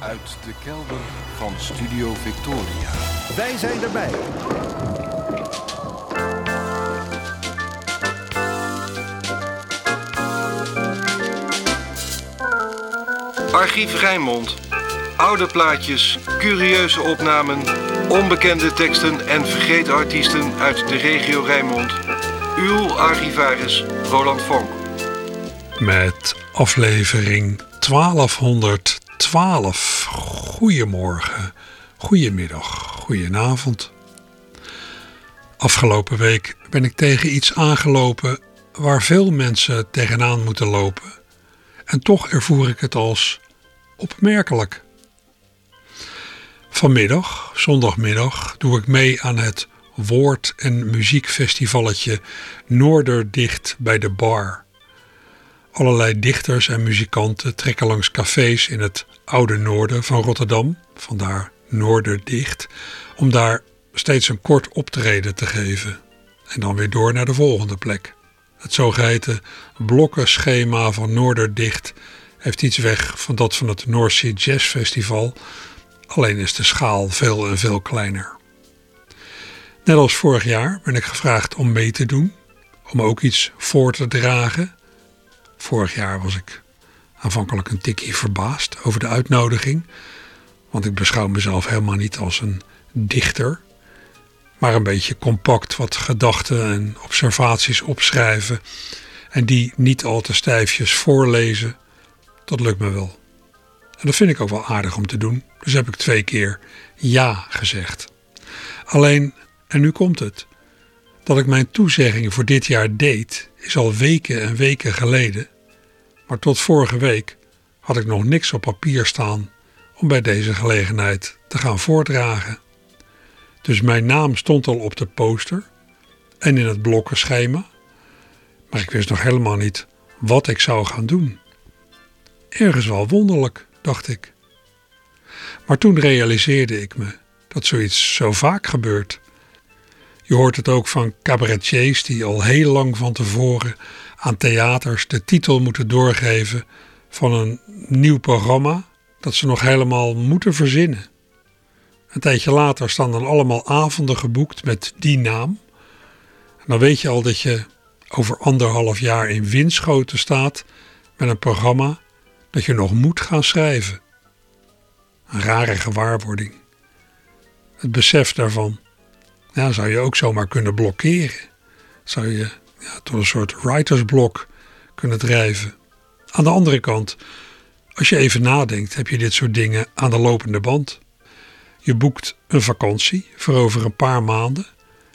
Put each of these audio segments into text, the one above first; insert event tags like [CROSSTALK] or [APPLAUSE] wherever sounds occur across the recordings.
Uit de kelder van Studio Victoria. Wij zijn erbij. Archief Rijnmond. Oude plaatjes, curieuze opnamen, onbekende teksten en vergeten artiesten uit de regio Rijnmond. Uw archivaris Roland Vonk. Met aflevering 1212. Goedemorgen, goedemiddag, goedenavond. Afgelopen week ben ik tegen iets aangelopen waar veel mensen tegenaan moeten lopen. En toch ervoer ik het als opmerkelijk. Vanmiddag, zondagmiddag, doe ik mee aan het woord- en muziekfestivalletje Noorderdicht bij de Bar. Allerlei dichters en muzikanten trekken langs cafés in het oude noorden van Rotterdam, vandaar Noorderdicht, om daar steeds een kort optreden te geven. En dan weer door naar de volgende plek. Het zogeheten blokkenschema van Noorderdicht heeft iets weg van dat van het North Jazz Festival, alleen is de schaal veel en veel kleiner. Net als vorig jaar ben ik gevraagd om mee te doen, om ook iets voor te dragen. Vorig jaar was ik aanvankelijk een tikje verbaasd over de uitnodiging, want ik beschouw mezelf helemaal niet als een dichter, maar een beetje compact wat gedachten en observaties opschrijven en die niet al te stijfjes voorlezen, dat lukt me wel. En dat vind ik ook wel aardig om te doen, dus heb ik twee keer ja gezegd. Alleen, en nu komt het, dat ik mijn toezegging voor dit jaar deed, is al weken en weken geleden, maar tot vorige week had ik nog niks op papier staan om bij deze gelegenheid te gaan voordragen. Dus mijn naam stond al op de poster en in het blokkenschema, maar ik wist nog helemaal niet wat ik zou gaan doen. Ergens wel wonderlijk, dacht ik. Maar toen realiseerde ik me dat zoiets zo vaak gebeurt. Je hoort het ook van cabaretiers die al heel lang van tevoren aan theaters de titel moeten doorgeven van een nieuw programma dat ze nog helemaal moeten verzinnen. Een tijdje later staan dan allemaal avonden geboekt met die naam. Dan weet je al dat je over anderhalf jaar in windschoten staat met een programma dat je nog moet gaan schrijven. Een rare gewaarwording. Het besef daarvan ja, zou je ook zomaar kunnen blokkeren. Zou je ja, tot een soort writersblok kunnen drijven. Aan de andere kant, als je even nadenkt, heb je dit soort dingen aan de lopende band. Je boekt een vakantie voor over een paar maanden.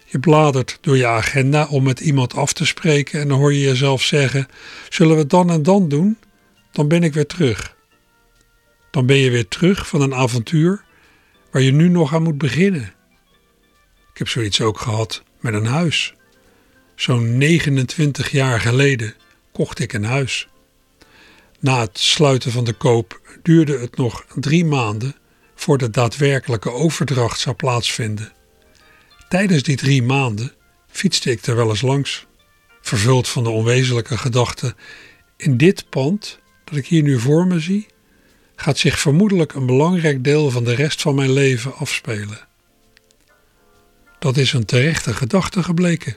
Je bladert door je agenda om met iemand af te spreken en dan hoor je jezelf zeggen: Zullen we het dan en dan doen? Dan ben ik weer terug. Dan ben je weer terug van een avontuur waar je nu nog aan moet beginnen. Ik heb zoiets ook gehad met een huis. Zo'n 29 jaar geleden kocht ik een huis. Na het sluiten van de koop duurde het nog drie maanden voor de daadwerkelijke overdracht zou plaatsvinden. Tijdens die drie maanden fietste ik er wel eens langs, vervuld van de onwezenlijke gedachte: in dit pand dat ik hier nu voor me zie, gaat zich vermoedelijk een belangrijk deel van de rest van mijn leven afspelen. Dat is een terechte gedachte gebleken.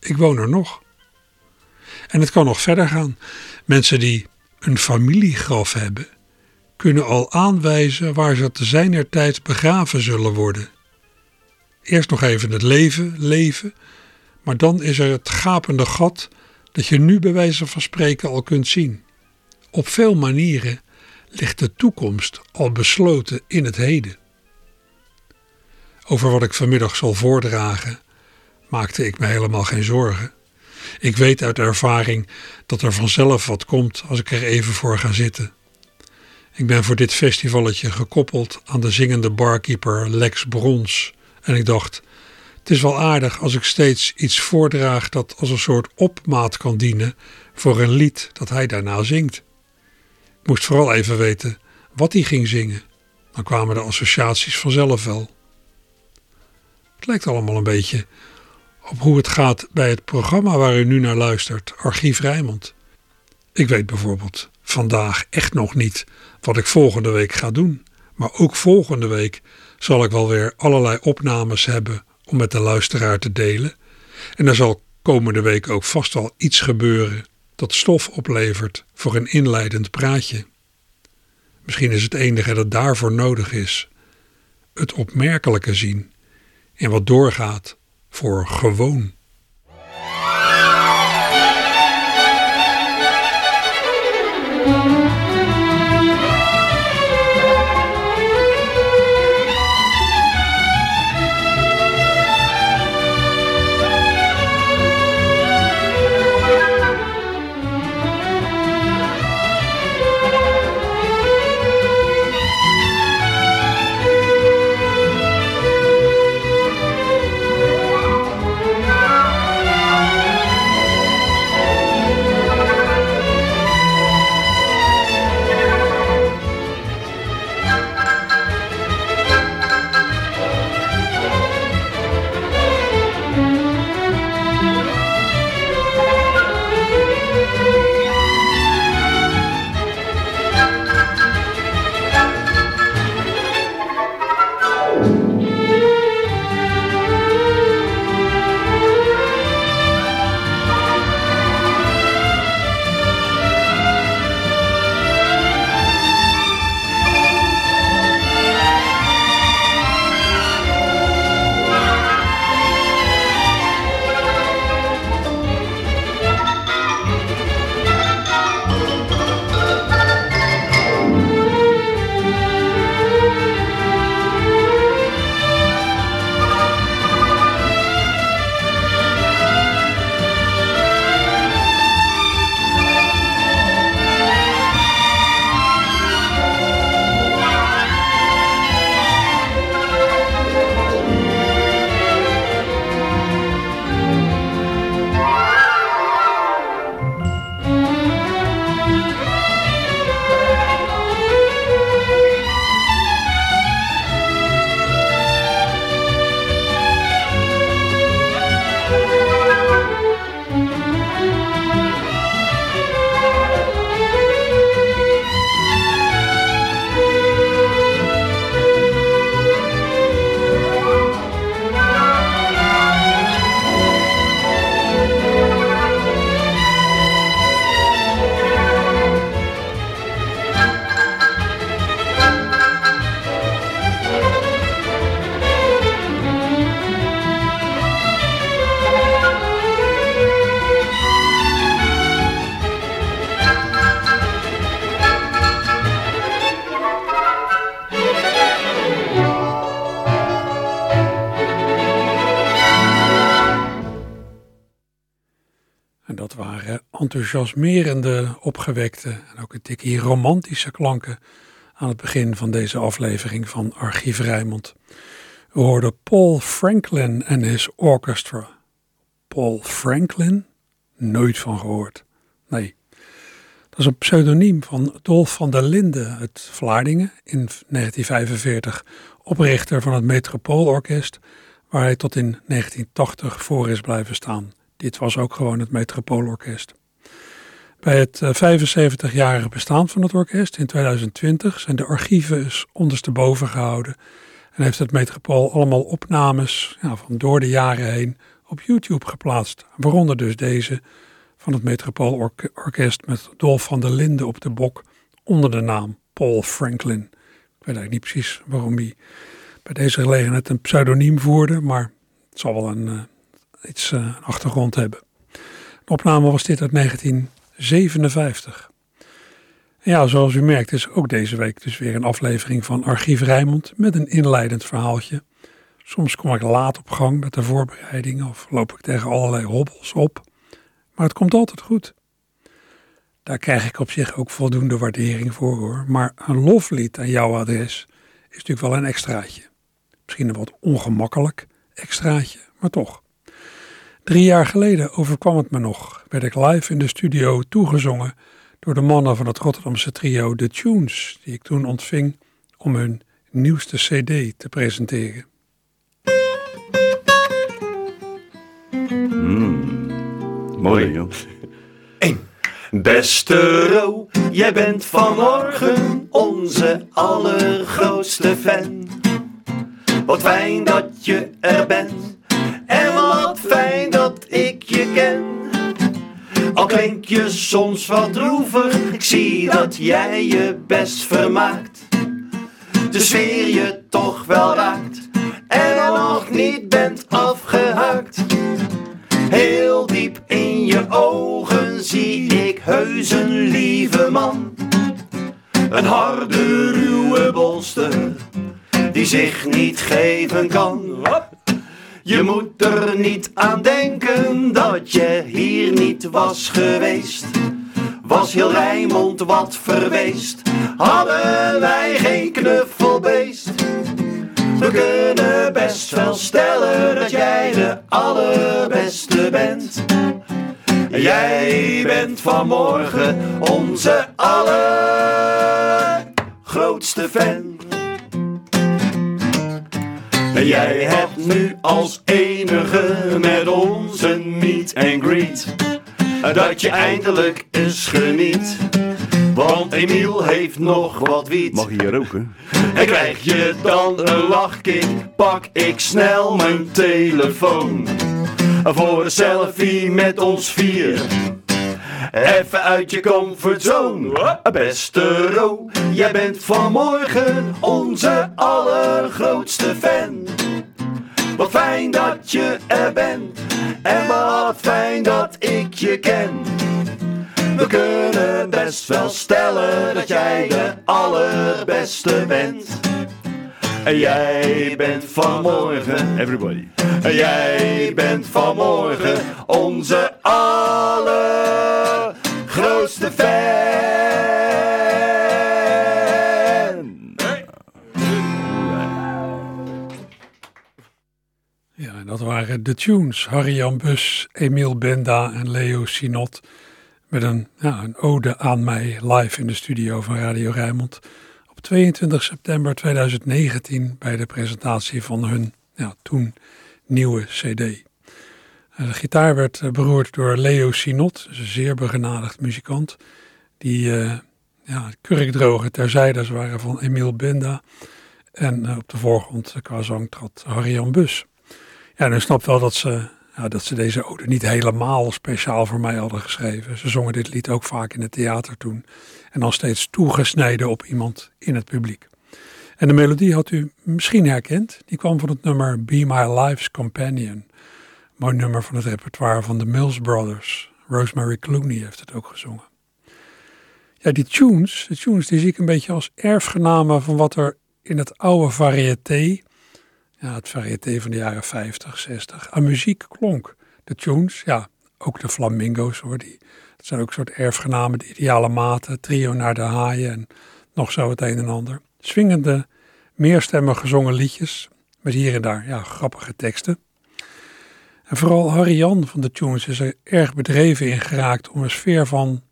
Ik woon er nog. En het kan nog verder gaan. Mensen die een familiegraf hebben, kunnen al aanwijzen waar ze te zijner tijd begraven zullen worden. Eerst nog even het leven leven, maar dan is er het gapende gat dat je nu bij wijze van spreken al kunt zien. Op veel manieren ligt de toekomst al besloten in het heden. Over wat ik vanmiddag zal voordragen, maakte ik me helemaal geen zorgen. Ik weet uit ervaring dat er vanzelf wat komt als ik er even voor ga zitten. Ik ben voor dit festivalletje gekoppeld aan de zingende barkeeper Lex Brons. En ik dacht, het is wel aardig als ik steeds iets voordraag dat als een soort opmaat kan dienen voor een lied dat hij daarna zingt. Ik moest vooral even weten wat hij ging zingen. Dan kwamen de associaties vanzelf wel. Het lijkt allemaal een beetje op hoe het gaat bij het programma waar u nu naar luistert, Archief Rijmond. Ik weet bijvoorbeeld vandaag echt nog niet wat ik volgende week ga doen, Maar ook volgende week zal ik wel weer allerlei opnames hebben om met de luisteraar te delen. En er zal komende week ook vast wel iets gebeuren dat stof oplevert voor een inleidend praatje. Misschien is het enige dat daarvoor nodig is het opmerkelijke zien en wat doorgaat voor gewoon. Enthousiasmerende, opgewekte en ook een tikje romantische klanken aan het begin van deze aflevering van Archief Rijmond. We hoorden Paul Franklin en his orchestra. Paul Franklin? Nooit van gehoord. Nee. Dat is een pseudoniem van Dolf van der Linden uit Vlaardingen in 1945, oprichter van het Metropoolorkest, waar hij tot in 1980 voor is blijven staan. Dit was ook gewoon het Metropoolorkest. Bij het 75-jarige eh, bestaan van het orkest in 2020 zijn de archieven ondersteboven gehouden en heeft het Metropool allemaal opnames ja, van door de jaren heen op YouTube geplaatst. Waaronder dus deze van het Metropoolorkest met Dolf van der Linden op de bok onder de naam Paul Franklin. Ik weet eigenlijk niet precies waarom hij bij deze gelegenheid een pseudoniem voerde, maar het zal wel een, uh, iets uh, achtergrond hebben. De opname was dit uit 19 57. Ja, zoals u merkt is ook deze week dus weer een aflevering van Archief Rijmond met een inleidend verhaaltje. Soms kom ik laat op gang met de voorbereidingen of loop ik tegen allerlei hobbels op, maar het komt altijd goed. Daar krijg ik op zich ook voldoende waardering voor hoor, maar een loflied aan jouw adres is natuurlijk wel een extraatje. Misschien een wat ongemakkelijk extraatje, maar toch. Drie jaar geleden overkwam het me nog, werd ik live in de studio toegezongen door de mannen van het Rotterdamse trio The Tunes, die ik toen ontving om hun nieuwste CD te presenteren. Mm, mooi joh. [LAUGHS] Eén. Beste Ro, jij bent vanmorgen onze allergrootste grootste fan. Wat fijn dat je er bent. En wat fijn dat ik je ken. Al klink je soms wat droevig, ik zie dat jij je best vermaakt. De sfeer je toch wel raakt en nog niet bent afgehaakt. Heel diep in je ogen zie ik heus een lieve man. Een harde, ruwe bolster die zich niet geven kan. Je moet er niet aan denken dat je hier niet was geweest. Was heel Rijnmond wat verweest, hadden wij geen knuffelbeest. We kunnen best wel stellen dat jij de allerbeste bent. Jij bent vanmorgen onze allergrootste fan. En jij hebt nu als enige met ons een meet and greet. Dat je eindelijk eens geniet. Want Emiel heeft nog wat wiet. Mag je hier roken? En krijg je dan een lachkick, pak ik snel mijn telefoon. Voor een selfie met ons vier. Even uit je comfortzone. Beste Ro, jij bent vanmorgen onze allergrootste fan. Wat fijn dat je er bent. En wat fijn dat ik je ken. We kunnen best wel stellen dat jij de allerbeste bent. En jij bent vanmorgen, Everybody. en jij bent vanmorgen onze allergrootste fan. Ja, en dat waren de tunes. Harry-Jan Bus, Emiel Benda en Leo Sinot. Met een, ja, een ode aan mij live in de studio van Radio Rijnmond. Op 22 september 2019 bij de presentatie van hun ja, toen nieuwe cd. En De gitaar werd eh, beroerd door Leo Sinot, dus een zeer begenadigd muzikant. Die eh ja, kurkdroge terzijde waren van Emiel Benda. En eh, op de voorgrond eh, qua zang trad Harry-Jan Bus. Ja, en u snapt wel dat ze, dat ze deze ode niet helemaal speciaal voor mij hadden geschreven. Ze zongen dit lied ook vaak in het theater toen. En dan steeds toegesneden op iemand in het publiek. En de melodie had u misschien herkend. Die kwam van het nummer Be My Life's Companion. Mooi nummer van het repertoire van de Mills Brothers. Rosemary Clooney heeft het ook gezongen. Ja, die tunes, de tunes die zie ik een beetje als erfgenamen van wat er in het oude variété ja, het variété van de jaren 50, 60, aan muziek klonk. De tunes, ja, ook de flamingo's hoor, dat zijn ook een soort erfgenamen, de ideale maten, trio naar de haaien en nog zo het een en ander. Swingende, meerstemmig gezongen liedjes, met hier en daar, ja, grappige teksten. En vooral Harry Jan van de tunes is er erg bedreven in geraakt om een sfeer van,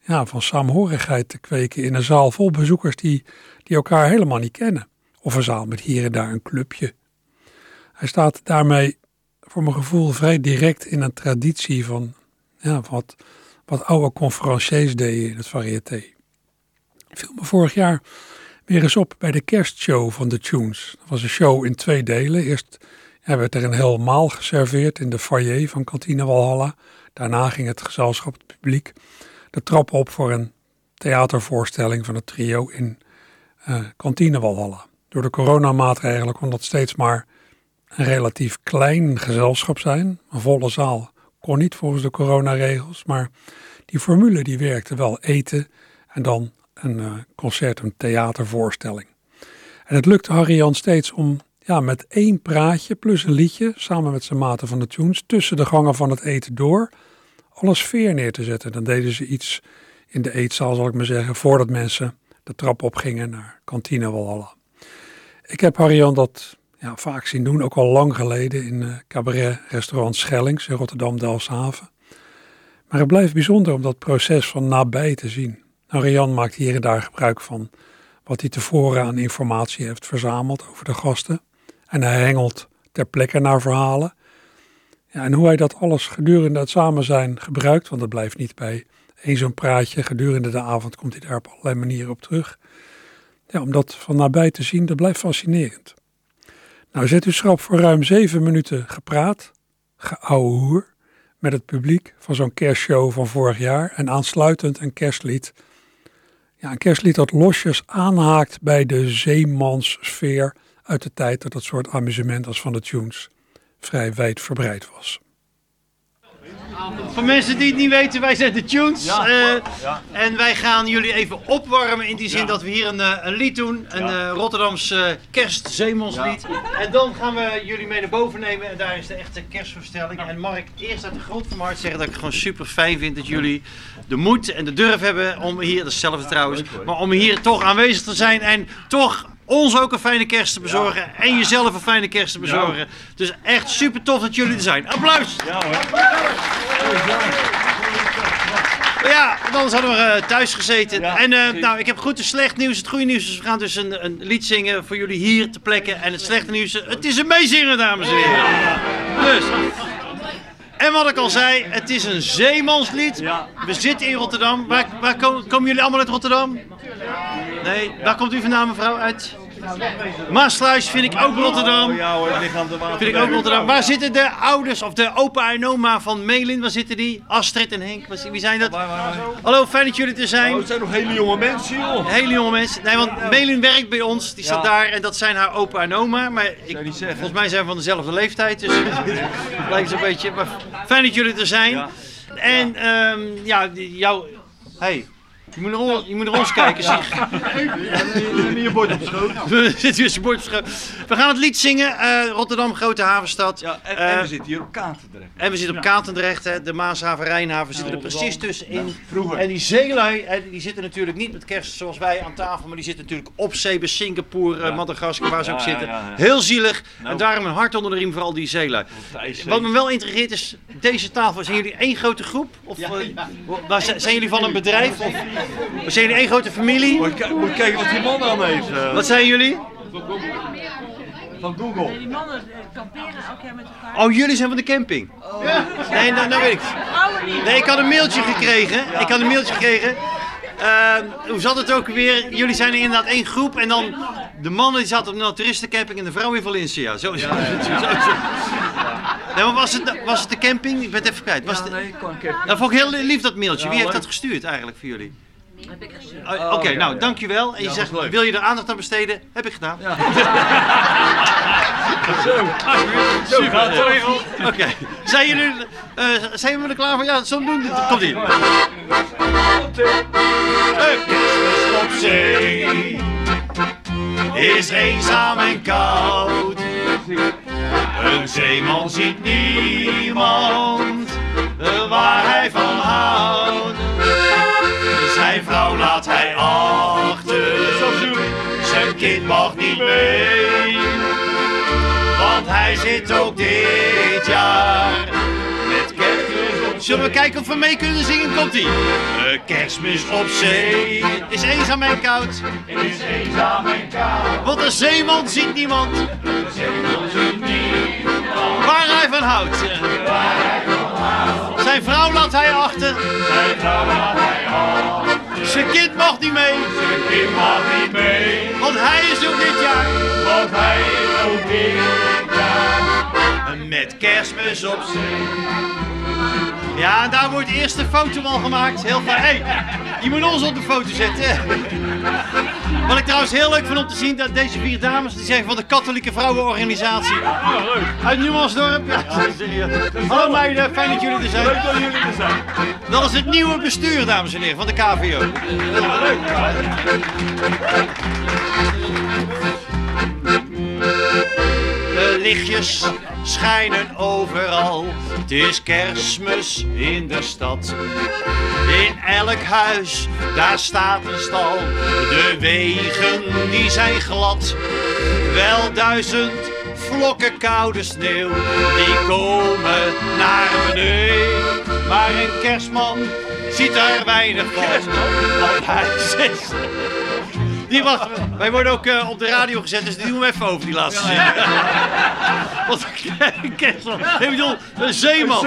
ja, van saamhorigheid te kweken in een zaal vol bezoekers die, die elkaar helemaal niet kennen. Of een zaal met hier en daar een clubje hij staat daarmee voor mijn gevoel vrij direct in een traditie van ja, wat, wat oude conferenciers deden in het variété. Viel me vorig jaar weer eens op bij de kerstshow van de Tunes. Dat was een show in twee delen. Eerst werd er een heel maal geserveerd in de foyer van Kantine Walhalla. Daarna ging het gezelschap, het publiek, de trap op voor een theatervoorstelling van het trio in uh, Kantine Walhalla. Door de coronamaatregelen kon dat steeds maar een relatief klein gezelschap zijn. Een volle zaal kon niet volgens de coronaregels, maar die formule die werkte wel eten en dan een uh, concert, een theatervoorstelling. En het lukte Harry Jan steeds om ja, met één praatje plus een liedje, samen met zijn maten van de tunes, tussen de gangen van het eten door, alle sfeer neer te zetten. Dan deden ze iets in de eetzaal, zal ik maar zeggen, voordat mensen de trap opgingen naar kantine Walhalla. Ik heb Harry Jan dat ja, vaak zien doen, ook al lang geleden in uh, cabaret restaurant Schellings in Rotterdam-Delfshaven. Maar het blijft bijzonder om dat proces van nabij te zien. Nou, Rian maakt hier en daar gebruik van wat hij tevoren aan informatie heeft verzameld over de gasten. En hij hengelt ter plekke naar verhalen. Ja, en hoe hij dat alles gedurende het samen zijn gebruikt, want het blijft niet bij één zo'n praatje. Gedurende de avond komt hij daar op allerlei manieren op terug. Ja, om dat van nabij te zien, dat blijft fascinerend. Nou, zet u schrap voor ruim zeven minuten gepraat, geouwehoer, met het publiek van zo'n kerstshow van vorig jaar en aansluitend een kerstlied. Ja, een kerstlied dat losjes aanhaakt bij de zeemanssfeer uit de tijd dat dat soort amusement als van de tunes vrij wijd verbreid was. Voor mensen die het niet weten, wij zijn de Tunes. eh, En wij gaan jullie even opwarmen in die zin dat we hier een, eh, een lied doen. Een eh, Rotterdams eh kerstzeemanslied. En dan gaan we jullie mee naar boven nemen. En daar is de echte kerstverstelling. En Mark, eerst uit de grond van mijn hart zeggen dat ik het gewoon super fijn vind dat jullie de moed en de durf hebben om hier, dat is hetzelfde trouwens, maar om hier toch aanwezig te zijn en toch ons ook een fijne kerst te bezorgen en jezelf een fijne kerst te bezorgen. Dus echt super tof dat jullie er zijn. Applaus! Ja, want anders hadden we eh, thuis gezeten. en eh, nou, ik heb goed en slecht nieuws. Het goede nieuws is, we gaan dus een, een lied zingen voor jullie hier te plekken. En het slechte nieuws is, het is een meezingen, dames en heren. Dus. En wat ik al zei, het is een zeemanslied. We zitten in Rotterdam. Waar, waar komen, komen jullie allemaal uit Rotterdam? Nee, waar komt u vandaan, mevrouw? Uit? Maasluis vind ik ook Rotterdam. Ja hoor, het ligt aan de water. Vind ik ook Rotterdam. Waar zitten de ouders of de opa en oma van Melin? Waar zitten die? Astrid en Henk. Wie zijn dat? Hallo, fijn dat jullie er zijn. Oh, het zijn nog hele jonge mensen, joh. Hele jonge mensen. Nee, want Melin werkt bij ons. Die staat daar en dat zijn haar opa en oma. Maar ik, volgens mij zijn we van dezelfde leeftijd. Dus [LAUGHS] lijkt zo'n beetje. Maar fijn dat jullie er zijn. En ehm, ja, jouw... Hey, je moet naar ons, je moet naar ons kijken. Zie. Neem je bord op schoot. [LAUGHS] We zitten weer zijn bord verschoven. We gaan het lied zingen. eh, Rotterdam, grote havenstad. Ja, en, Eh, en we zitten hier op Katendrecht. En we zitten op Katendrecht, hè, de Maashaven, Rijnhaven, zitten er precies tussenin. vroeger. En die zeelui, hè, die zitten natuurlijk niet met kerst zoals wij aan tafel, maar die zitten natuurlijk op zee bij Singapore, eh, Madagaskar, waar ze ook Ja, ja, zitten. ja, ja. Heel zielig. En Nou. daarom een hart onder de riem voor al die zeelui. Wat me wel intrigeert is, deze tafel, zijn jullie één grote groep? Of zijn jullie van een bedrijf? Of zijn jullie één grote familie? Moet je, moet je kijken wat die man aan heeft. eh, Wat zijn jullie? van Google. Nee, die mannen eh, kamperen elk jaar met elkaar. Oh, jullie zijn van de camping? Nee, nou, nou weet ik. Nee, ik had een mailtje gekregen. Ik had een mailtje gekregen. Eh, hoe zat het ook weer? Jullie zijn inderdaad één groep en dan de mannen die zaten op een toeristencamping en de vrouw in Valencia. Zo is het. Zo. Nee, maar was het, was het de camping? Ik ben het even kwijt. Was Nee, ik dat vond ik heel lief dat mailtje. Wie heeft dat gestuurd eigenlijk voor jullie? Heb ik gezien. Oh, Oké, ja, nou ja. dankjewel. En je Ja, zegt, wil je er aandacht aan besteden? Heb ik gedaan. [LAUGHS] Zo gaat het. Oké. Zijn jullie eh, zijn we er klaar voor? Ja, zo doen. Komt ie. Een kerstmis op zee is eenzaam en koud. Een zeeman ziet niemand waar hij van houdt. Zijn kind mag niet mee. Want hij zit ook dit jaar met kerstmis op Zullen we kijken of we mee kunnen zingen? Komt ie. Een kerstmis op zee is eenzaam en koud. Is eenzaam en koud. Want een zeeman ziet niemand. Waar hij van houdt. Zijn vrouw laat hij achter. Zijn vrouw laat hij achter. Zijn kind mag niet mee. Zijn kind mag niet mee. Want hij is ook dit jaar. Want hij is ook dit jaar. Met kerstmis op zee. Ja, en daar wordt de eerste foto al gemaakt. Heel fijn. Hey, je moet ons op de foto zetten. Wat ik trouwens heel leuk vond om te zien, dat deze vier dames, die zijn van de Katholieke Vrouwenorganisatie. Uit Nieuwmansdorp. Ja, serieus. Hallo meiden, fijn dat jullie er zijn. Leuk dat jullie er zijn. Dat is het nieuwe bestuur, dames en heren, van de KVO. De lichtjes schijnen overal. Het is kerstmis in de stad. In elk huis, daar staat een stal. De wegen, die zijn glad. Wel duizend vlokken koude sneeuw. Die komen naar beneden. Maar een kerstman ziet er weinig van. Want hij zit... Die wacht, wij worden ook eh, op de radio gezet, dus die doen we even over, die laatste zin. Wat een kerstman. Ik bedoel, een zeeman.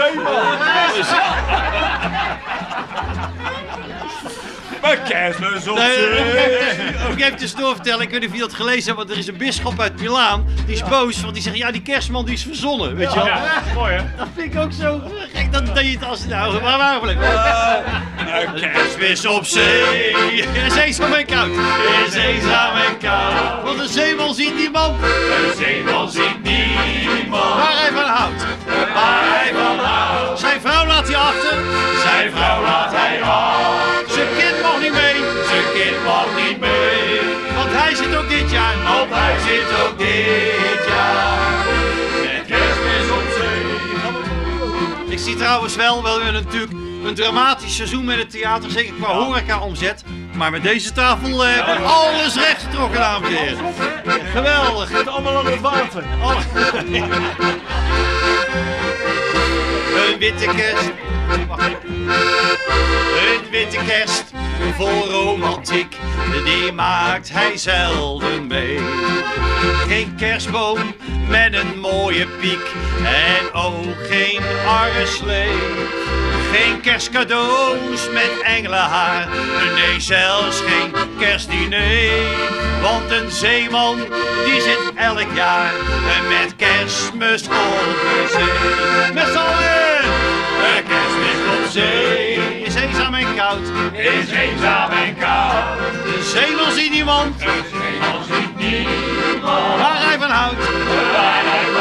Mijn kerstmis op Nee, zee. nee, Ook even tussendoor vertellen, ik weet niet of je dat gelezen hebt, want er is een bisschop uit Milaan, die is boos, want die zegt, ja, die kerstman die is verzonnen, weet je wel. Ja, mooi hè? Dat vind ik ook zo gek, dat, dat je het als, nou, waar waren we? Een kerstmis op zee, is eenzaam en koud, is eenzaam en koud. Want een zeeman ziet niemand, een zeeman ziet niemand. Waar hij van houdt, waar hij van houdt. Zijn vrouw laat hij achter, zijn vrouw laat hij achter. Zijn kind mag niet mee, zijn kind mag niet mee. Want hij zit ook dit jaar, want hij zit ook dit jaar. Met kerstmis op zee. Ik zie trouwens wel, wel weer natuurlijk een dramatisch seizoen met het theater, zeker qua horeca omzet. Maar met deze tafel eh, wordt alles rechtgetrokken, dames en heren. Geweldig. Het allemaal aan het water. Alle- Een witte kerst. Een witte kerst vol romantiek, die maakt hij zelden mee. Geen kerstboom met een mooie piek en ook geen arreslee. Geen kerstcadeaus met engelenhaar, nee zelfs geen kerstdiner. Want een zeeman die zit elk jaar met kerstmis op zee. Met z'n allen! Een kerstmis op zee is eenzaam en koud. Is eenzaam en koud. De zeeman ziet niemand. De zeeman ziet niemand. Waar hij van houdt. Waar hij van houdt.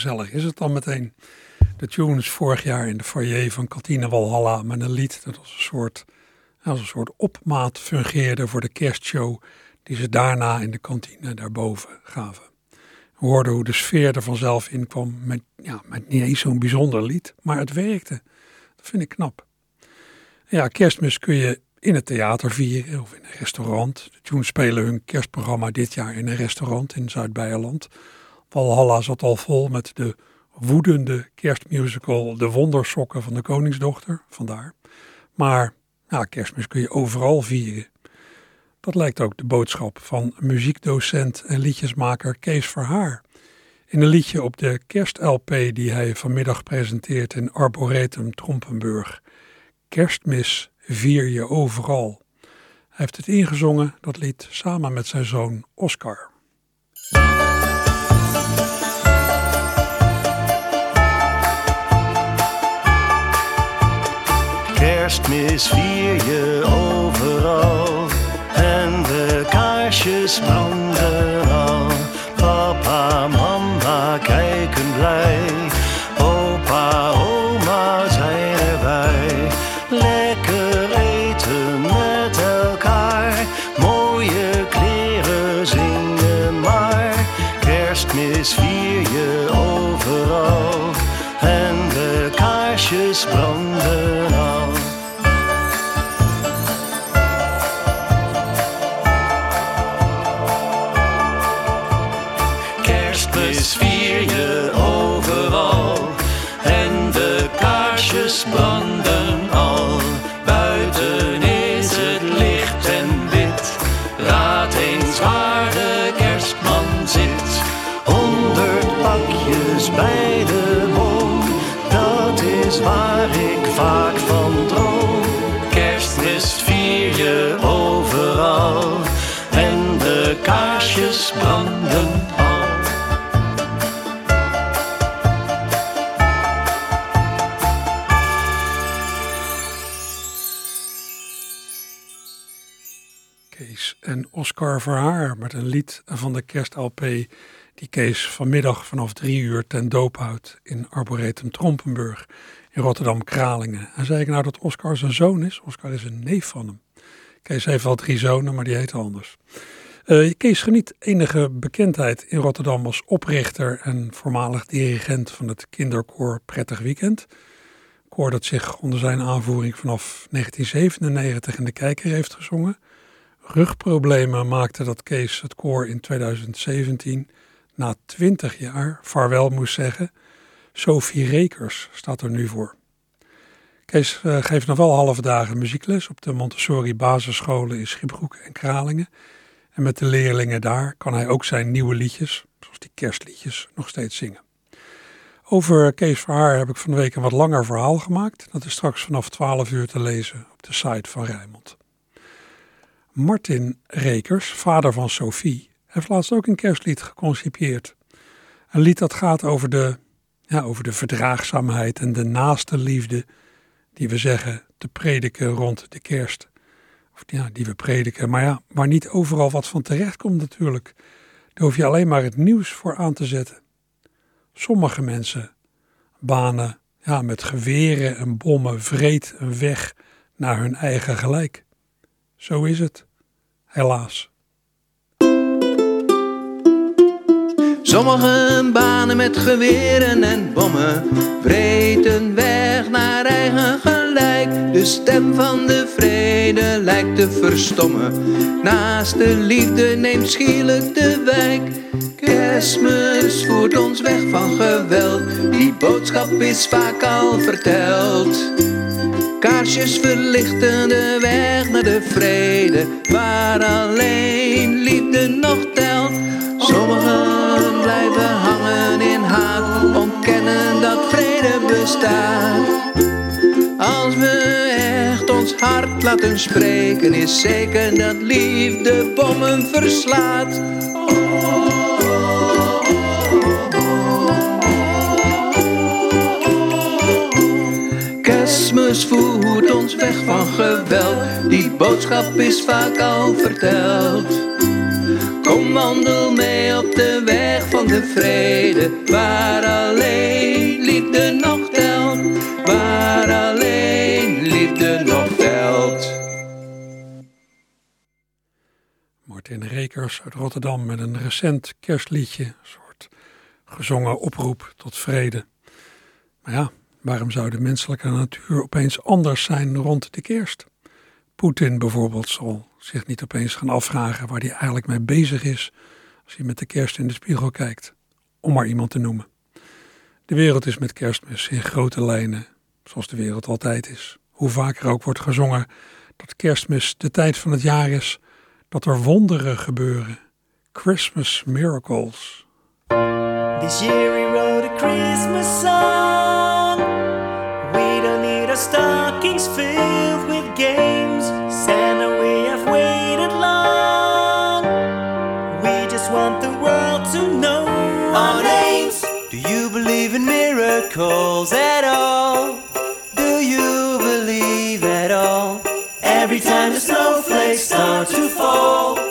Gezellig is het dan meteen. De tunes vorig jaar in de foyer van Kantine Walhalla met een lied dat als een soort, als een soort opmaat fungeerde voor de kerstshow die ze daarna in de kantine daarboven gaven. We hoorden hoe de sfeer er vanzelf in kwam met, ja, met niet eens zo'n bijzonder lied, maar het werkte. Dat vind ik knap. Ja, kerstmis kun je in het theater vieren of in een restaurant. De Tunes spelen hun kerstprogramma dit jaar in een restaurant in Zuid-Beierland. Valhalla zat al vol met de woedende kerstmusical De Wondersokken van de Koningsdochter, vandaar. Maar kerstmis kun je overal vieren. Dat lijkt ook de boodschap van muziekdocent en liedjesmaker Kees Verhaar. In een liedje op de kerst-LP die hij vanmiddag presenteert in Arboretum Trompenburg. Kerstmis vier je overal. Hij heeft het ingezongen, dat lied, samen met zijn zoon Oscar. Kerstmis vier je overal en de kaarsjes branden al. Papa, mama kijken blij, En Oscar Verhaar met een lied van de kerst-LP die Kees vanmiddag vanaf drie uur ten doop houdt in Arboretum Trompenburg in Rotterdam-Kralingen. En zei ik nou dat Oscar zijn zoon is? Oscar is een neef van hem. Kees heeft wel drie zonen, maar die heet anders. Uh, Kees geniet enige bekendheid in Rotterdam als oprichter en voormalig dirigent van het kinderkoor Prettig Weekend. Koor dat zich onder zijn aanvoering vanaf 1997 in de kijker heeft gezongen. Rugproblemen maakten dat Kees het koor in 2017 na 20 jaar vaarwel moest zeggen. Sophie Rekers staat er nu voor. Kees uh, geeft nog wel halve dagen muziekles op de Montessori basisscholen in Schipbroek en Kralingen. En met de leerlingen daar kan hij ook zijn nieuwe liedjes, zoals die kerstliedjes, nog steeds zingen. Over Kees Verhaar heb ik van de week een wat langer verhaal gemaakt. Dat is straks vanaf 12 uur te lezen op de site van Rijmond. Martin Rekers, vader van Sophie, heeft laatst ook een kerstlied geconcipieerd. Een lied dat gaat over de, ja, over de verdraagzaamheid en de naaste liefde die we zeggen te prediken rond de kerst. Of ja, die we prediken, maar ja, waar niet overal wat van terecht komt natuurlijk. Daar hoef je alleen maar het nieuws voor aan te zetten. Sommige mensen banen ja, met geweren en bommen vreed een weg naar hun eigen gelijk. Zo is het, helaas. Sommigen banen met geweren en bommen breed een weg naar eigen gelijk. De stem van de vrede lijkt te verstommen. Naast de liefde neemt schielijk de wijk. Kerstmis voert ons weg van geweld. Die boodschap is vaak al verteld. Kaarsjes verlichten de weg naar de vrede, waar alleen liefde nog telt. Sommigen blijven hangen in haat, ontkennen dat vrede bestaat. Als we echt ons hart laten spreken, is zeker dat liefde bommen verslaat. Voert ons weg van geweld, die boodschap is vaak al verteld. Kom wandel mee op de weg van de vrede, waar alleen liefde nog telt, waar alleen liefde nog telt. Martin Rekers uit Rotterdam met een recent kerstliedje, een soort gezongen oproep tot vrede. Maar ja, waarom zou de menselijke natuur opeens anders zijn rond de kerst? Poetin bijvoorbeeld zal zich niet opeens gaan afvragen waar hij eigenlijk mee bezig is als hij met de kerst in de spiegel kijkt, om maar iemand te noemen. De wereld is met kerstmis in grote lijnen, zoals de wereld altijd is. Hoe vaker ook wordt gezongen dat kerstmis de tijd van het jaar is dat er wonderen gebeuren. Christmas miracles. This year we Christmas song. Miracles at all? Do you believe at all? Every time the snowflakes start to fall,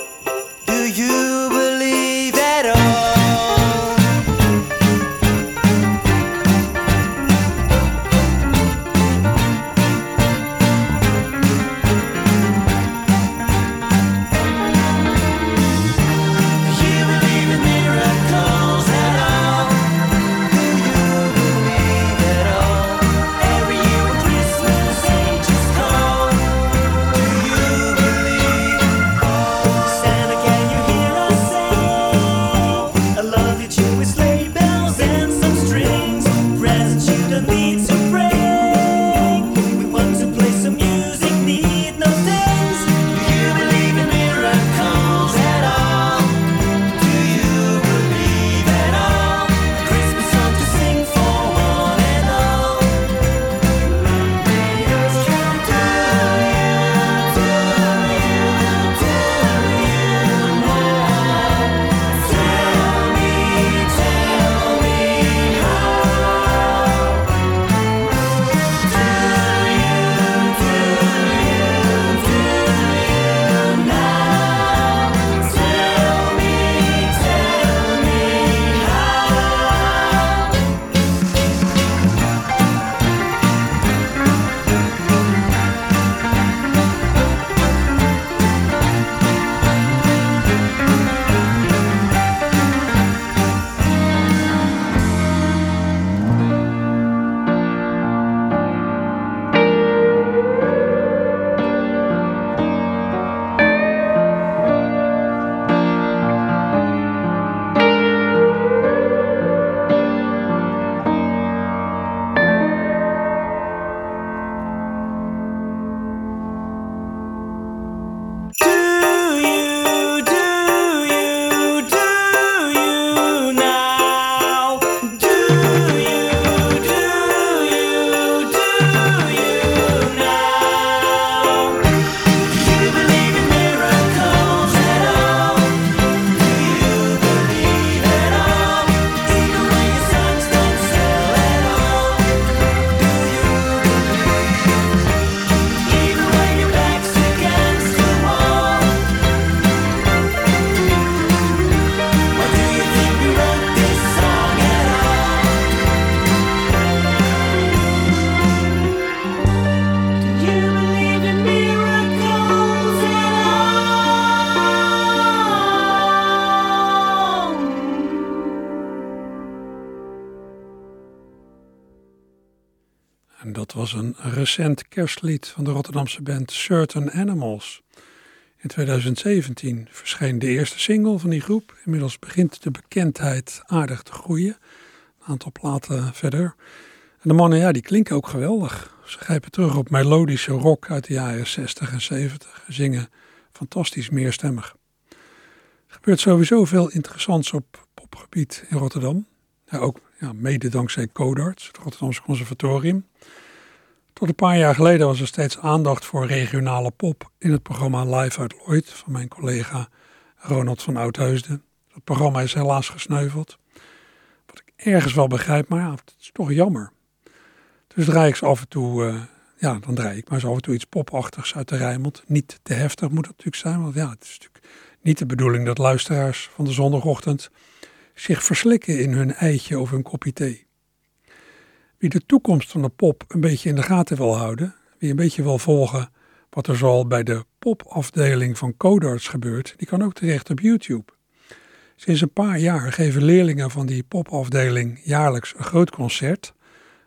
recent kerstlied van de Rotterdamse band Certain Animals. In 2017 verscheen de eerste single van die groep. Inmiddels begint de bekendheid aardig te groeien. Een aantal platen verder. En de mannen, ja, die klinken ook geweldig. Ze grijpen terug op melodische rock uit de jaren 60 en 70 en zingen fantastisch meerstemmig. Er gebeurt sowieso veel interessants op popgebied in Rotterdam. Ook ja, mede dankzij Codarts, het Rotterdamse Conservatorium. Tot een paar jaar geleden was er steeds aandacht voor regionale pop in het programma Live uit Lloyd van mijn collega Ronald van Oudheusden. Het programma is helaas gesneuveld. Wat ik ergens wel begrijp, maar ja, het is toch jammer. Dus draai ik ze af en toe, uh, ja, dan draai ik maar zo af en toe iets popachtigs uit de Rijnmond. Niet te heftig moet het natuurlijk zijn, want ja, het is natuurlijk niet de bedoeling dat luisteraars van de zondagochtend zich verslikken in hun eitje of hun kopje thee. Wie de toekomst van de pop een beetje in de gaten wil houden, wie een beetje wil volgen wat er zoal bij de popafdeling van Codarts gebeurt, die kan ook terecht op YouTube. Sinds een paar jaar geven leerlingen van die popafdeling jaarlijks een groot concert,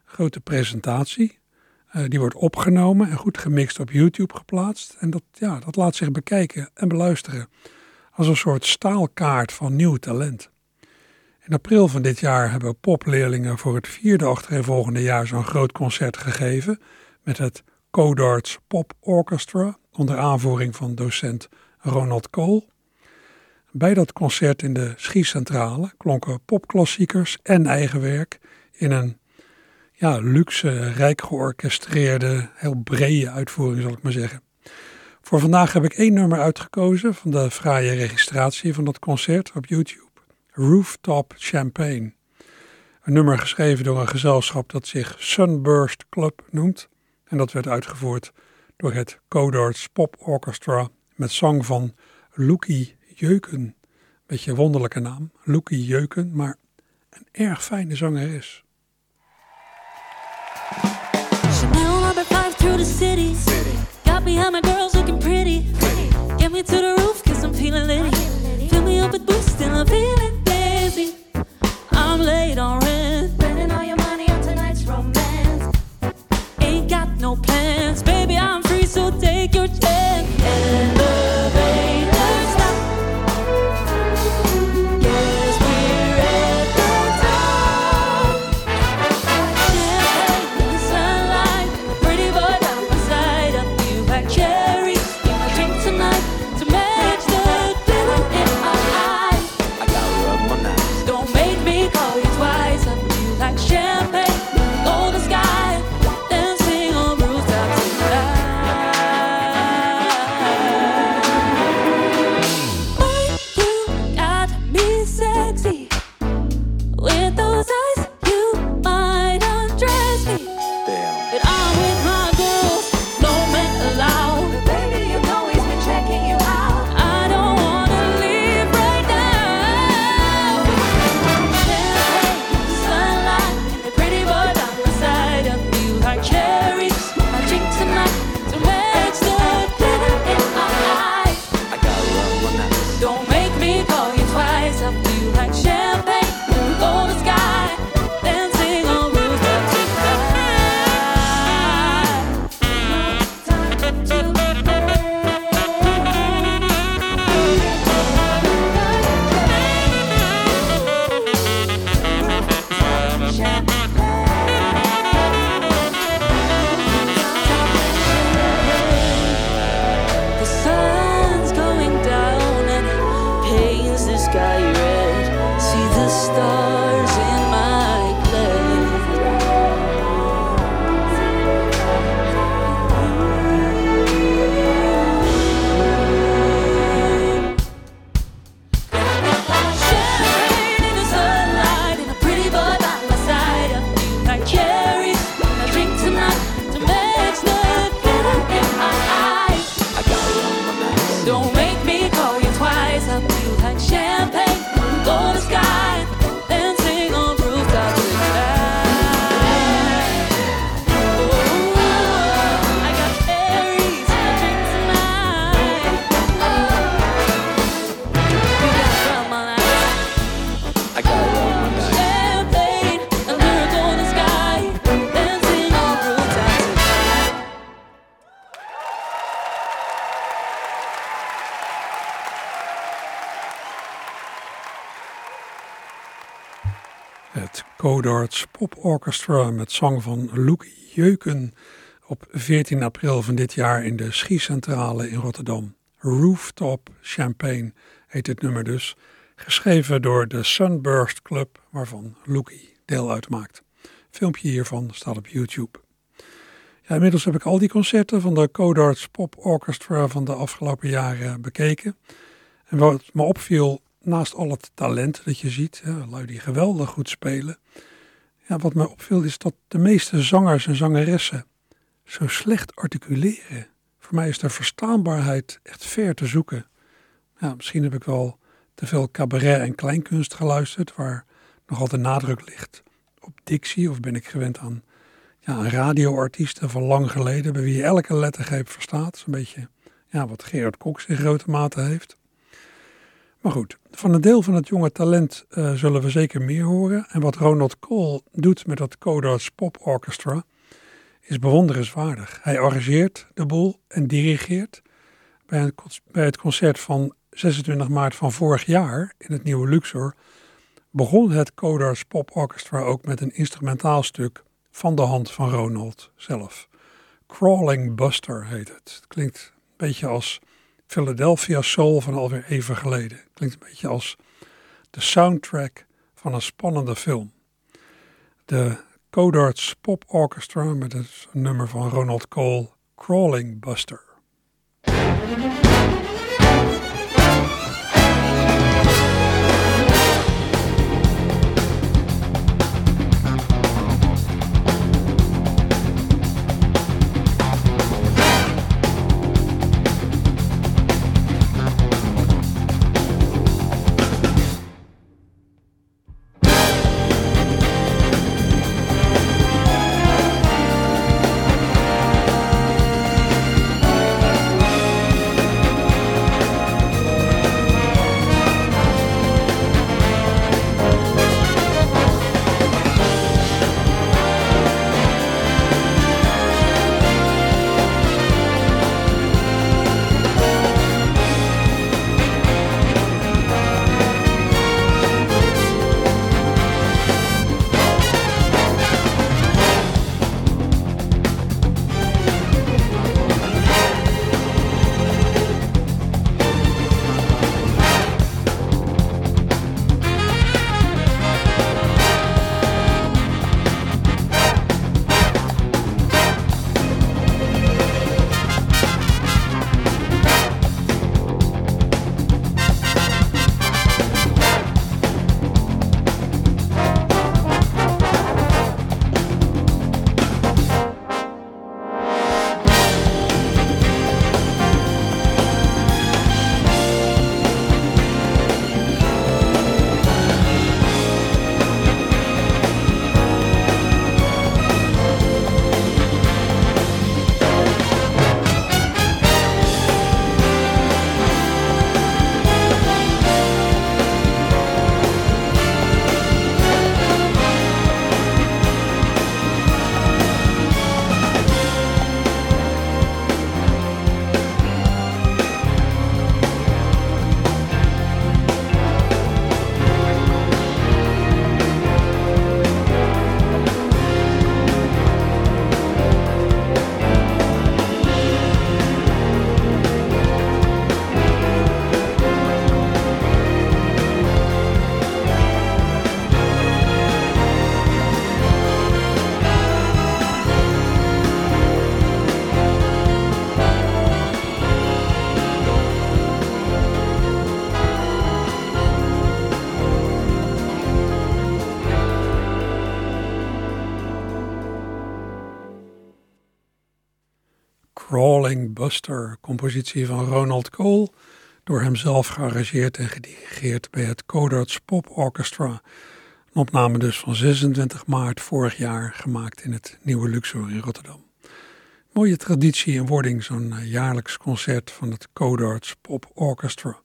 een grote presentatie. Uh, die wordt opgenomen en goed gemixt op YouTube geplaatst. En dat, ja, dat laat zich bekijken en beluisteren als een soort staalkaart van nieuw talent. In april van dit jaar hebben popleerlingen voor het vierde achtereenvolgende jaar zo'n groot concert gegeven met het Codarts Pop Orchestra onder aanvoering van docent Ronald Kool. Bij dat concert in de Schiecentrale klonken popklassiekers en eigen werk in een ja, luxe, rijk georchestreerde, heel brede uitvoering zal ik maar zeggen. Voor vandaag heb ik één nummer uitgekozen van de fraaie registratie van dat concert op YouTube. Rooftop Champagne. Een nummer geschreven door een gezelschap dat zich Sunburst Club noemt. En dat werd uitgevoerd door het Codarts Pop Orchestra met zang van Loekie Jeuken. Beetje wonderlijke naam, Loekie Jeuken, maar een erg fijne zangeres. Chanel number five through the city. Got girls looking pretty. Get me to the roof, I'm feeling me up with boost and feeling. I'm late on rent. Spending all your money on tonight's romance. Ain't got no plans, baby. I'm free, so take your chance. Pop Orchestra met zang van Loekie Jeuken op 14 april van dit jaar in de Schiecentrale in Rotterdam. Rooftop Champagne heet het nummer dus, geschreven door de Sunburst Club waarvan Loekie deel uitmaakt. Filmpje hiervan staat op YouTube. Inmiddels heb ik al die concerten van de Codarts Pop Orchestra van de afgelopen jaren bekeken. En wat me opviel, naast al het talent dat je ziet, hè, lui die geweldig goed spelen. Ja, wat me opviel is dat de meeste zangers en zangeressen zo slecht articuleren. Voor mij is de verstaanbaarheid echt ver te zoeken. Ja, misschien heb ik wel te veel cabaret en kleinkunst geluisterd, waar nogal de nadruk ligt op dictie, of ben ik gewend aan, ja, radioartiesten van lang geleden, bij wie je elke lettergreep verstaat. Zo'n beetje ja, wat Gerard Cox in grote mate heeft. Maar goed, van een deel van het jonge talent uh, zullen we zeker meer horen. En wat Ronald Cole doet met dat Codarts Pop Orchestra is bewonderenswaardig. Hij arrangeert de boel en dirigeert. Bij het concert van 26 maart van vorig jaar in het nieuwe Luxor begon het Codarts Pop Orchestra ook met een instrumentaal stuk van de hand van Ronald zelf. Crawling Buster heet het. Het klinkt een beetje als Philadelphia Soul van alweer even geleden. Klinkt een beetje als de soundtrack van een spannende film. De Codarts Pop Orchestra met het nummer van Ronald Cole, Crawling Buster. Compositie van Ronald Cole, door hemzelf gearrangeerd en gedirigeerd bij het Codarts Pop Orchestra. Een opname dus van 26 maart vorig jaar, gemaakt in het Nieuwe Luxor in Rotterdam. Mooie traditie en wording, zo'n eh, jaarlijks concert van het Codarts Pop Orchestra.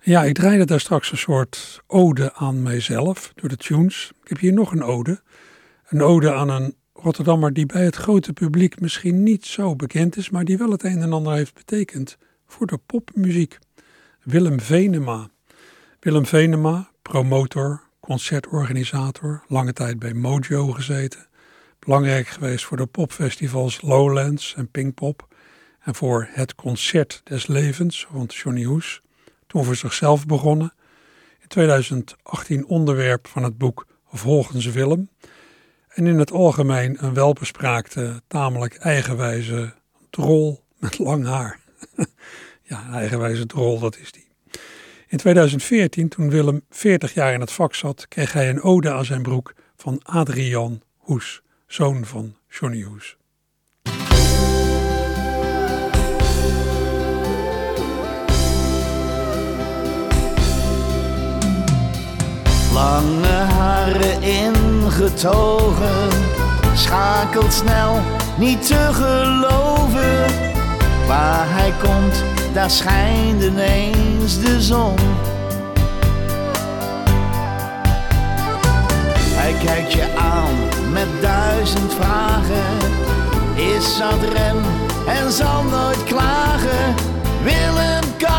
Ja, ik draaide daar straks een soort ode aan mijzelf door de tunes. Ik heb hier nog een ode. Een ode aan een Rotterdammer die bij het grote publiek misschien niet zo bekend is, maar die wel het een en ander heeft betekend voor de popmuziek. Willem Venema. Willem Venema, promotor, concertorganisator, lange tijd bij Mojo gezeten. Belangrijk geweest voor de popfestivals Lowlands en Pinkpop. En voor het concert des levens rond Johnny Hoes. Toen voor zichzelf begonnen. In 2018 onderwerp van het boek Volgens Willem. En in het algemeen een welbespraakte, tamelijk eigenwijze drol met lang haar. [LAUGHS] ja, eigenwijze drol, dat is die. In 2014, toen Willem 40 jaar in het vak zat, kreeg hij een ode aan zijn broek van Adrian Hoes, zoon van Johnny Hoes. Lange haren ingetogen, schakelt snel, niet te geloven. Waar hij komt, daar schijnt ineens de zon. Hij kijkt je aan met duizend vragen, is zat rem en zal nooit klagen. Willem kan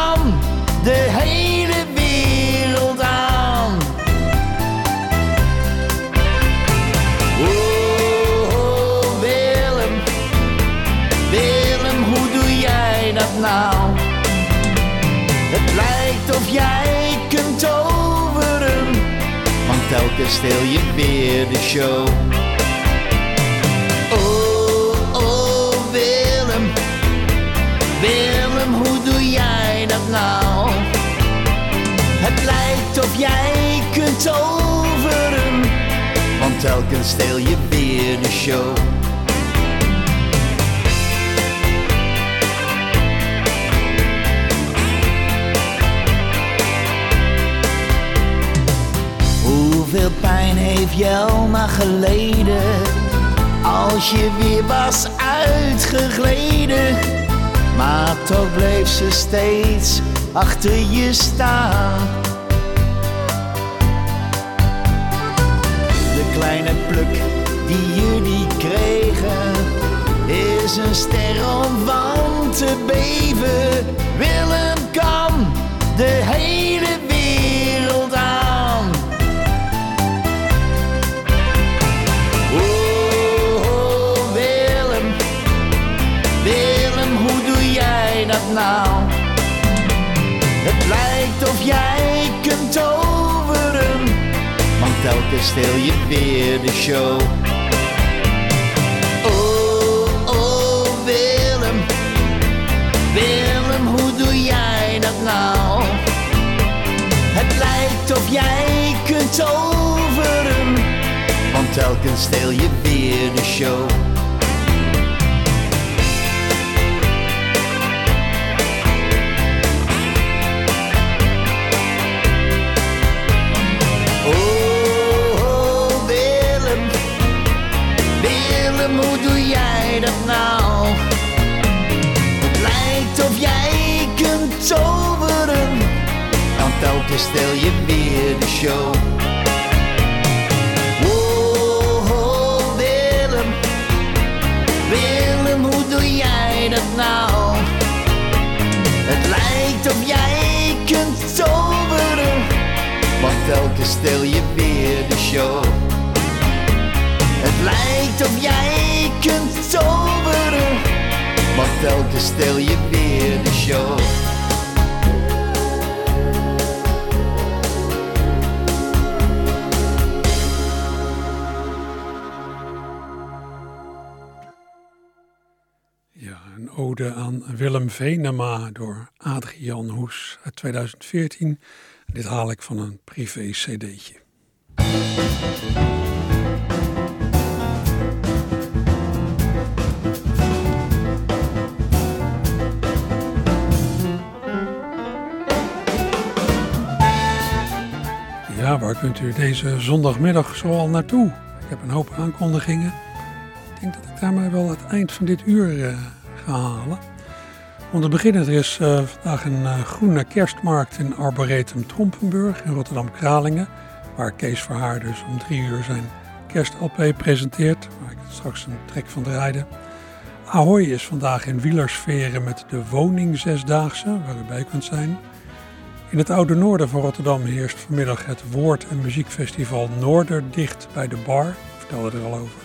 stil je weer de show. Oh, oh, Willem, Willem, hoe doe jij dat nou? Het lijkt of jij kunt toveren, want telkens stil je weer de show. Hoeveel pijn heeft Jelma geleden als je weer was uitgegleden? Maar toch bleef ze steeds achter je staan. De kleine pluk die jullie kregen is een ster om van te beven. Willem kan de hele dat nou? Het lijkt of jij kunt toveren, want telkens stil je weer de show. Oh, oh, Willem, Willem, hoe doe jij dat nou? Het lijkt of jij kunt toveren, want telkens stil je weer de show. Dat nou? Het lijkt of jij kunt toveren, want telkens stel je weer de show. Oh, oh, Willem, Willem, hoe doe jij dat nou? Het lijkt of jij kunt toveren, want telkens stel je weer de show. Het lijkt of jij toveren, want telkens stel je weer de show. Ja, een ode aan Willem Venema door Adrian Hoes uit 2014. Dit haal ik van een privé Ja, waar kunt u deze zondagmiddag zoal naartoe? Ik heb een hoop aankondigingen. Ik denk dat ik daarmee wel het eind van dit uur eh, ga halen. Om te beginnen, er is eh, vandaag een eh, groene kerstmarkt in Arboretum Trompenburg in Rotterdam-Kralingen. Waar Kees Verhaar dus om drie uur zijn kerst-LP presenteert. Waar ik straks een trek van draaide. Ahoy is vandaag in Wielersferen met de woning zesdaagse, waar u bij kunt zijn. In het oude noorden van Rotterdam heerst vanmiddag het woord- en muziekfestival Noorderdicht bij de Bar. Ik vertelde er al over.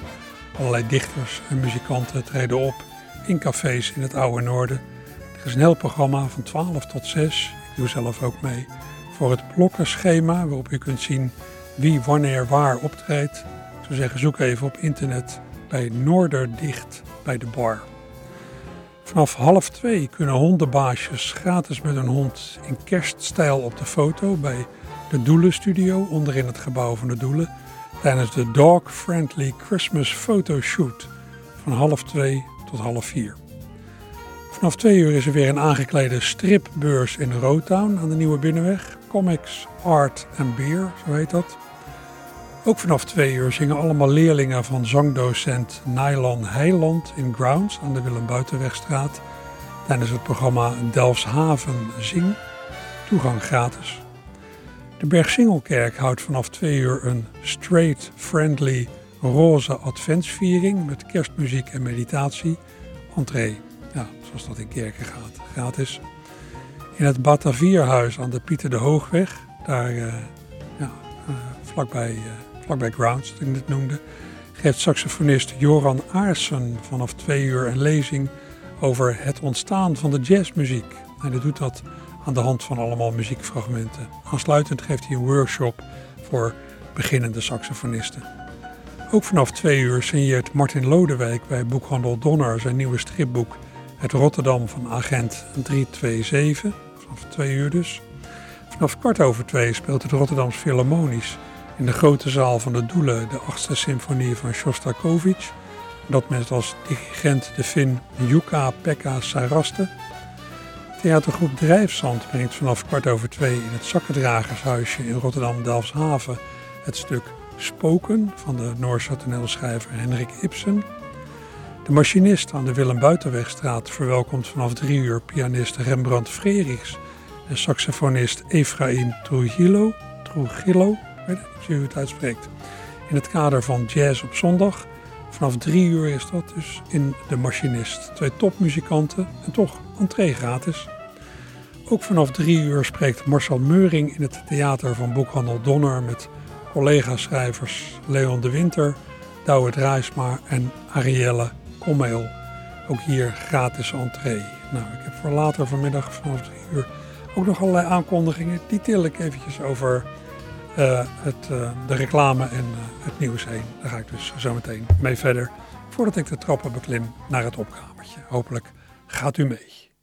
Allerlei dichters en muzikanten treden op in cafés in het oude noorden. Er is een heel programma van 12 tot 6. Ik doe zelf ook mee. Voor het blokkenschema waarop u kunt zien wie wanneer waar optreedt. Ik zou zeggen zoek even op internet bij Noorderdicht bij de Bar. Vanaf half twee kunnen hondenbaasjes gratis met een hond in kerststijl op de foto bij de Doelenstudio onderin het gebouw van de Doelen tijdens de Dog Friendly Christmas Photoshoot van half twee tot half vier. Vanaf twee uur is er weer een aangeklede stripbeurs in Rotown aan de Nieuwe Binnenweg. Comics, Art en Beer, zo heet dat. Ook vanaf twee uur zingen allemaal leerlingen van zangdocent Nylon Heiland in Grounds aan de Willem Buitenwegstraat tijdens het programma Delfshaven Zing. Toegang gratis. De Bergsingelkerk houdt vanaf twee uur een straight, friendly, roze adventsviering met kerstmuziek en meditatie. Entree, ja, zoals dat in kerken gaat, gratis. In het Batavierhuis aan de Pieter de Hoogweg, daar uh, ja, uh, vlakbij, uh, vlakbij Grounds, dat ik net noemde, geeft saxofonist Joran Aarsen vanaf twee uur een lezing over het ontstaan van de jazzmuziek. En hij doet dat aan de hand van allemaal muziekfragmenten. Aansluitend geeft hij een workshop voor beginnende saxofonisten. Ook vanaf twee uur signeert Martin Lodewijk bij boekhandel Donner zijn nieuwe stripboek Het Rotterdam van Agent 327. Vanaf twee uur dus. Vanaf kwart over twee speelt het Rotterdams Philharmonisch in de grote zaal van de Doelen de achtste symfonie van Shostakovich. Dat met als dirigent de Fin Jukka-Pekka Saraste. Theatergroep Drijfzand brengt vanaf kwart over twee in het Zakkendragershuisje in Rotterdam-Delfshaven het stuk Spoken van de Noorse toneelschrijver Henrik Ibsen. De machinist aan de Willem Buitenwegstraat verwelkomt vanaf drie uur pianist Rembrandt Frerichs en saxofonist Efraim Trujillo, Trujillo, ik weet niet hoe je het uitspreekt, in het kader van Jazz op zondag. Vanaf drie uur is dat dus in De Machinist. Twee topmuzikanten en toch entree gratis. Ook vanaf drie uur spreekt Marcel Meuring in het theater van Boekhandel Donner met collega-schrijvers Leon de Winter, Douwe Draaisma en Arielle Kommeel. Ook hier gratis entree. Nou, ik heb voor later vanmiddag vanaf drie uur ook nog allerlei aankondigingen. Die til ik eventjes over het, uh, de reclame en uh, het nieuws heen. Daar ga ik dus zo meteen mee verder. Voordat ik de trappen beklim naar het opkamertje. Hopelijk gaat u mee.